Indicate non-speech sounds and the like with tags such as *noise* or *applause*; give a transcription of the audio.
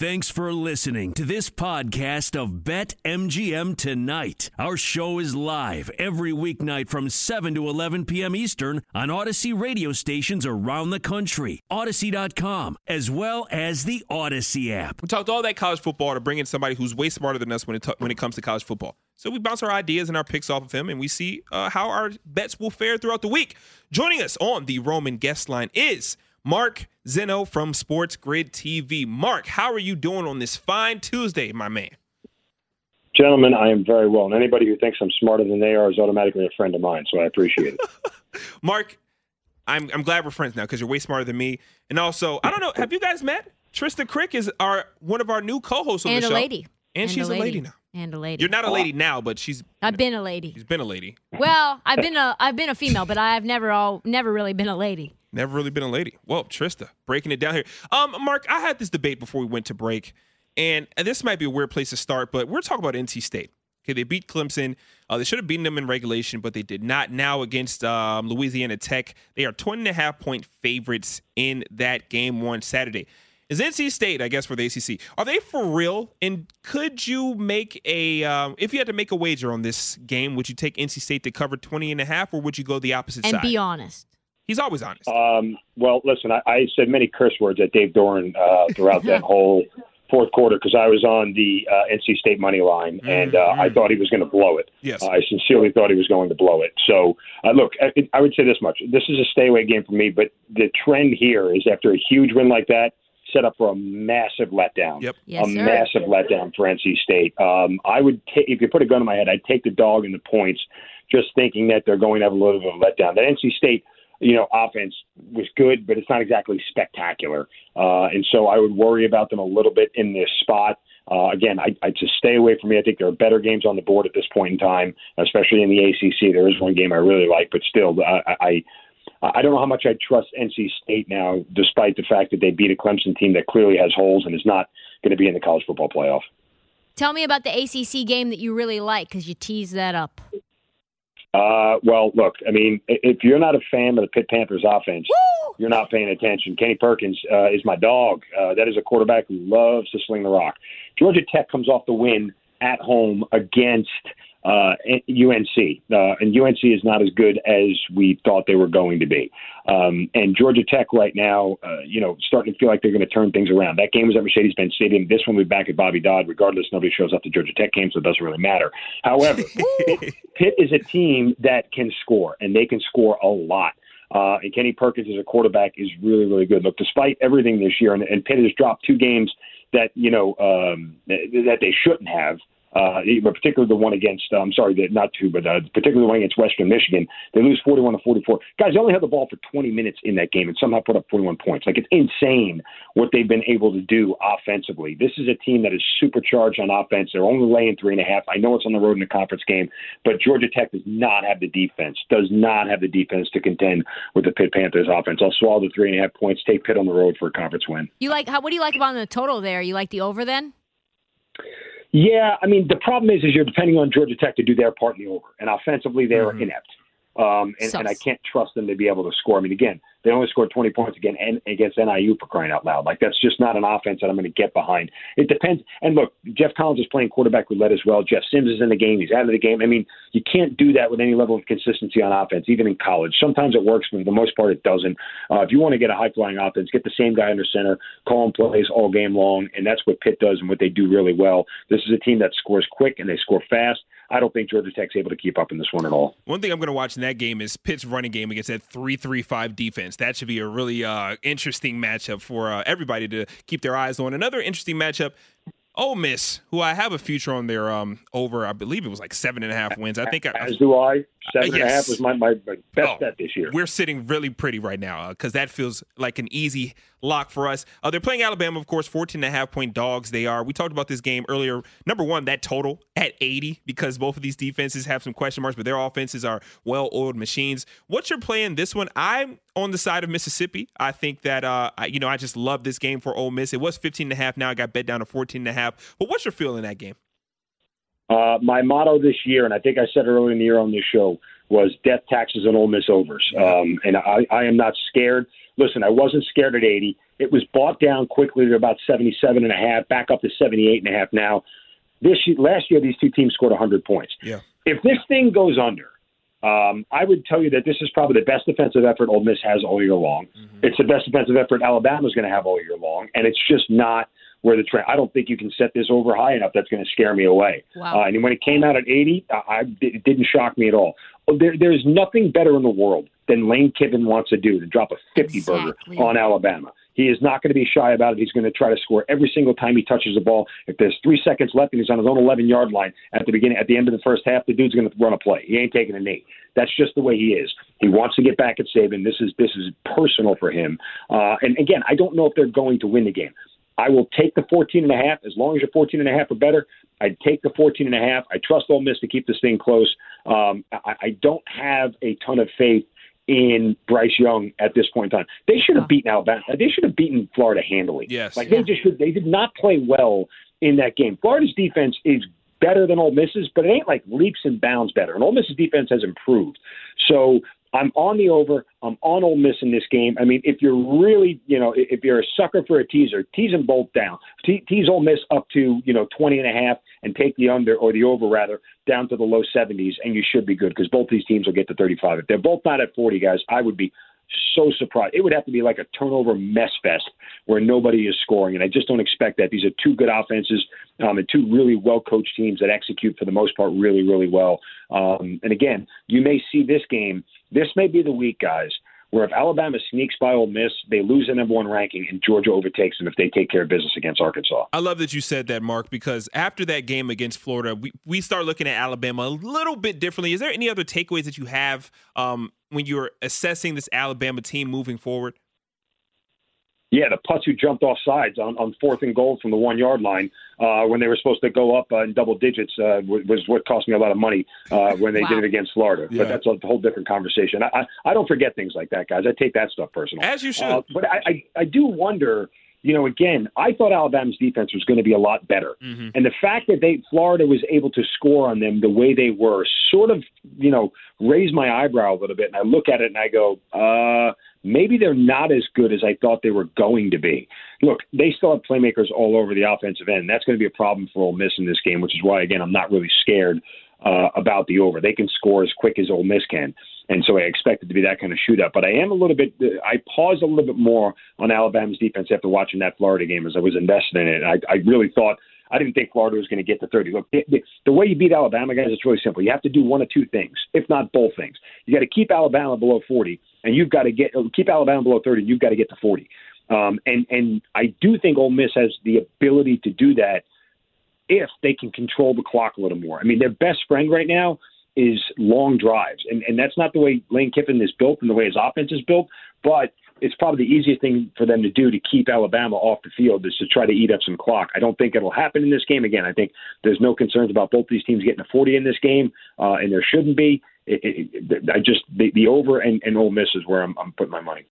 Thanks for listening to this podcast of Bet MGM Tonight. Our show is live every weeknight from 7 to 11 p.m. Eastern on Audacy radio stations around the country, Audacy.com, as well as the Audacy app. We talked all that college football to bring in somebody who's way smarter than us when it, t- when it comes to college football. So we bounce our ideas and our picks off of him, and we see uh, how our bets will fare throughout the week. Joining us on the Roman guest line is Mark Zinno from SportsGrid TV. Mark, how are you doing on this fine Tuesday, my man? Gentlemen, I am very well. And anybody who thinks I'm smarter than they are is automatically a friend of mine, so I appreciate it. *laughs* Mark, I'm, I'm glad we're friends now because you're way smarter than me. And also, I don't know, have you guys met? Trista Crick is our one of our new co-hosts on and the show. And a lady. And, And she's a a lady. lady. now. And a lady. You're not a lady now, but she's I've been a lady. she's been a lady. Well, I've been a I've been a female, but I've never all never really been a lady. Never really been a lady. Well, Trista, breaking it down here. Um, Mark, I had this debate before we went to break, and this might be a weird place to start, but we're talking about NC State. Okay, they beat Clemson. Uh, they should have beaten them in regulation, but they did not. Now against um, Louisiana Tech, they are 20 and a half point favorites in that game one Saturday. Is NC State, I guess, for the ACC, are they for real? And could you make a, um, if you had to make a wager on this game, would you take NC State to cover 20 and a half, or would you go the opposite And side? And be honest. He's always honest. Um, well, listen, I, I said many curse words at Dave Doeren uh, throughout that *laughs* whole fourth quarter because I was on the uh, NC State money line, and uh, I thought he was going to blow it. Yes. I sincerely thought he was going to blow it. So, uh, look, I, I would say this much: this is a stay away game for me. But the trend here is after a huge win like that, set up for a massive letdown. Yep. Yes, a sir. massive letdown for NC State. Um, I would, ta- if you put a gun in my head, I'd take the dog and the points, just thinking that they're going to have a little bit of a letdown. That NC State, you know, offense was good, but it's not exactly spectacular, uh, and so I would worry about them a little bit in this spot. Uh, again, I, I just stay away from me. I think there are better games on the board at this point in time, especially in the ACC. There is one game I really like, but still, I, I I don't know how much I trust NC State now, despite the fact that they beat a Clemson team that clearly has holes and is not going to be in the college football playoff. Tell me about the ACC game that you really like because you teased that up. Uh, well, look, I mean, if you're not a fan of the Pitt Panthers offense, you're not paying attention. Kenny Pickett uh, is my dog. Uh, that is a quarterback who loves to sling the rock. Georgia Tech comes off the win at home against uh, UNC, uh, and UNC is not as good as we thought they were going to be. Um, and Georgia Tech right now, uh, you know, starting to feel like they're going to turn things around. That game was at Mercedes-Benz Stadium. This one will be back at Bobby Dodd. Regardless, nobody shows up to Georgia Tech game, so it doesn't really matter. However, *laughs* Pitt, Pitt is a team that can score, and they can score a lot. Uh, and Kenny Pickett as a quarterback is really, really good. Look, despite everything this year, and, and Pitt has dropped two games that you know um, that they shouldn't have. Uh, but particularly the one against, uh, I'm sorry, the, not two, but uh, particularly the one against Western Michigan. They lose 41 to 44. Guys, they only had the ball for 20 minutes in that game and somehow put up 41 points. Like, it's insane what they've been able to do offensively. This is a team that is supercharged on offense. They're only laying three and a half. I know it's on the road in a conference game, but Georgia Tech does not have the defense, does not have the defense to contend with the Pitt Panthers offense. I'll swallow the three and a half points, take Pitt on the road for a conference win. You like how? What do you like about the total there? You like the over then? Yeah, I mean the problem is is you're depending on Georgia Tech to do their part in the over, and offensively they are mm-hmm. inept, um, and, and I can't trust them to be able to score. I mean, again, they only scored 20 points again and against NIU for crying out loud. Like that's just not an offense that I'm going to get behind. It depends. And look, Geoff Collins is playing quarterback with lead as well. Jeff Sims is in the game. He's out of the game. I mean, you can't do that with any level of consistency on offense, even in college. Sometimes it works, but for the most part, it doesn't. Uh, if you want to get a high flying offense, get the same guy under center, call him plays all game long, and that's what Pitt does and what they do really well. This is a team that scores quick and they score fast. I don't think Georgia Tech's able to keep up in this one at all. One thing I'm going to watch in that game is Pitt's running game against that 3-3-5 defense. That should be a really uh, interesting matchup for uh, everybody to keep their eyes on. Another interesting matchup. Ole Miss, who I have a future on their um over, I believe it was like seven and a half wins. I think I, As do I. Seven and a half was my, my, my best Oh, bet this year. We're sitting really pretty right now because that feels like an easy lock for us. Uh, they're playing Alabama, of course, 14 and a half point dogs. They are. We talked about this game earlier. Number one, that total at 80 because both of these defenses have some question marks, but their offenses are well oiled machines. What's your play in this one? I'm on the side of Mississippi. I think that, uh, I, you know, I just love this game for Ole Miss. It was 15 and a half. Now I got bet down to 14 and a half. But what's your feel in that game? Uh, my motto this year, and I think I said earlier in the year on this show, was death taxes and Ole Miss overs. Um, and I, I am not scared. Listen, I wasn't scared at 80. It was bought down quickly to about 77 and a half, back up to 78 and a half now. This year, last year, these two teams scored 100 points. Yeah. If this thing goes under, um, I would tell you that this is probably the best defensive effort Ole Miss has all year long. Mm-hmm. It's the best defensive effort Alabama's going to have all year long, and it's just not where the trend. I don't think you can set this over high enough. That's going to scare me away. Wow. Uh, and when it came out at 80, I, it didn't shock me at all. Oh, there, there's nothing better in the world than Lane Kiffin wants to do to drop a 50 exactly. burger on Alabama. He is not going to be shy about it. He's going to try to score every single time he touches the ball. If there's three seconds left and he's on his own 11 yard line at the beginning, at the end of the first half, the dude's going to run a play. He ain't taking a knee. That's just the way he is. He wants to get back at Saban. This is this is personal for him. Uh, and again, I don't know if they're going to win the game. I will take the 14 and a half as long as you're 14 and a half or better. I'd take the 14 and a half. I trust Ole Miss to keep this thing close. Um, I, I don't have a ton of faith in Bryce Young at this point in time. They should have beaten Alabama. They should have beaten Florida handily. Yes. Like they just should. They did not play well in that game. Florida's defense is better than Ole Miss's, but it ain't like leaps and bounds better. And Ole Miss's defense has improved. So I'm on the over. I'm on Ole Miss in this game. I mean, if you're really, you know, if you're a sucker for a teaser, tease them both down. Te- tease Ole Miss up to, you know, 20 and a half and take the under or the over rather down to the low 70s, and you should be good because both these teams will get to 35. If they're both not at 40, guys, I would be so surprised. It would have to be like a turnover mess fest where nobody is scoring, and I just don't expect that. These are two good offenses um, and two really well coached teams that execute for the most part really, really well. Um, and again, you may see this game. This may be the week, guys, where if Alabama sneaks by Ole Miss, they lose the number one ranking, and Georgia overtakes them if they take care of business against Arkansas. I love that you said that, Mark, because after that game against Florida, we, we start looking at Alabama a little bit differently. Is there any other takeaways that you have um, when you're assessing this Alabama team moving forward? Yeah, the putts who jumped off sides on, on fourth and goal from the one yard line uh, when they were supposed to go up uh, in double digits uh, was what cost me a lot of money uh, when they wow. did it against Florida. Yeah. But that's a whole different conversation. I, I, I don't forget things like that, guys. I take that stuff personal. As you should. Uh, but I, I, I do wonder you know, again, I thought Alabama's defense was going to be a lot better. Mm-hmm. And the fact that they Florida was able to score on them the way they were sort of, you know, raised my eyebrow a little bit. And I look at it and I go, uh, maybe they're not as good as I thought they were going to be. Look, they still have playmakers all over the offensive end. That's going to be a problem for Ole Miss in this game, which is why, again, I'm not really scared uh, about the over. They can score as quick as Ole Miss can. And so I expect it to be that kind of shootout. But I am a little bit, I paused a little bit more on Alabama's defense after watching that Florida game as I was invested in it. I, I really thought, I didn't think Florida was going to get to 30. Look, the, the way you beat Alabama, guys, it's really simple. You have to do one of two things, if not both things. You got to keep Alabama below 40, and you've got to get keep Alabama below 30, and you've got to get to 40. Um, and and I do think Ole Miss has the ability to do that if they can control the clock a little more. I mean, their best friend right now is long drives. And, and that's not the way Lane Kiffin is built and the way his offense is built, but it's probably the easiest thing for them to do to keep Alabama off the field is to try to eat up some clock. I don't think it'll happen in this game. Again, I think there's no concerns about both these teams getting a 40 in this game, uh, and there shouldn't be. It, it, I just the, the over and, and Ole Miss is where I'm, I'm putting my money.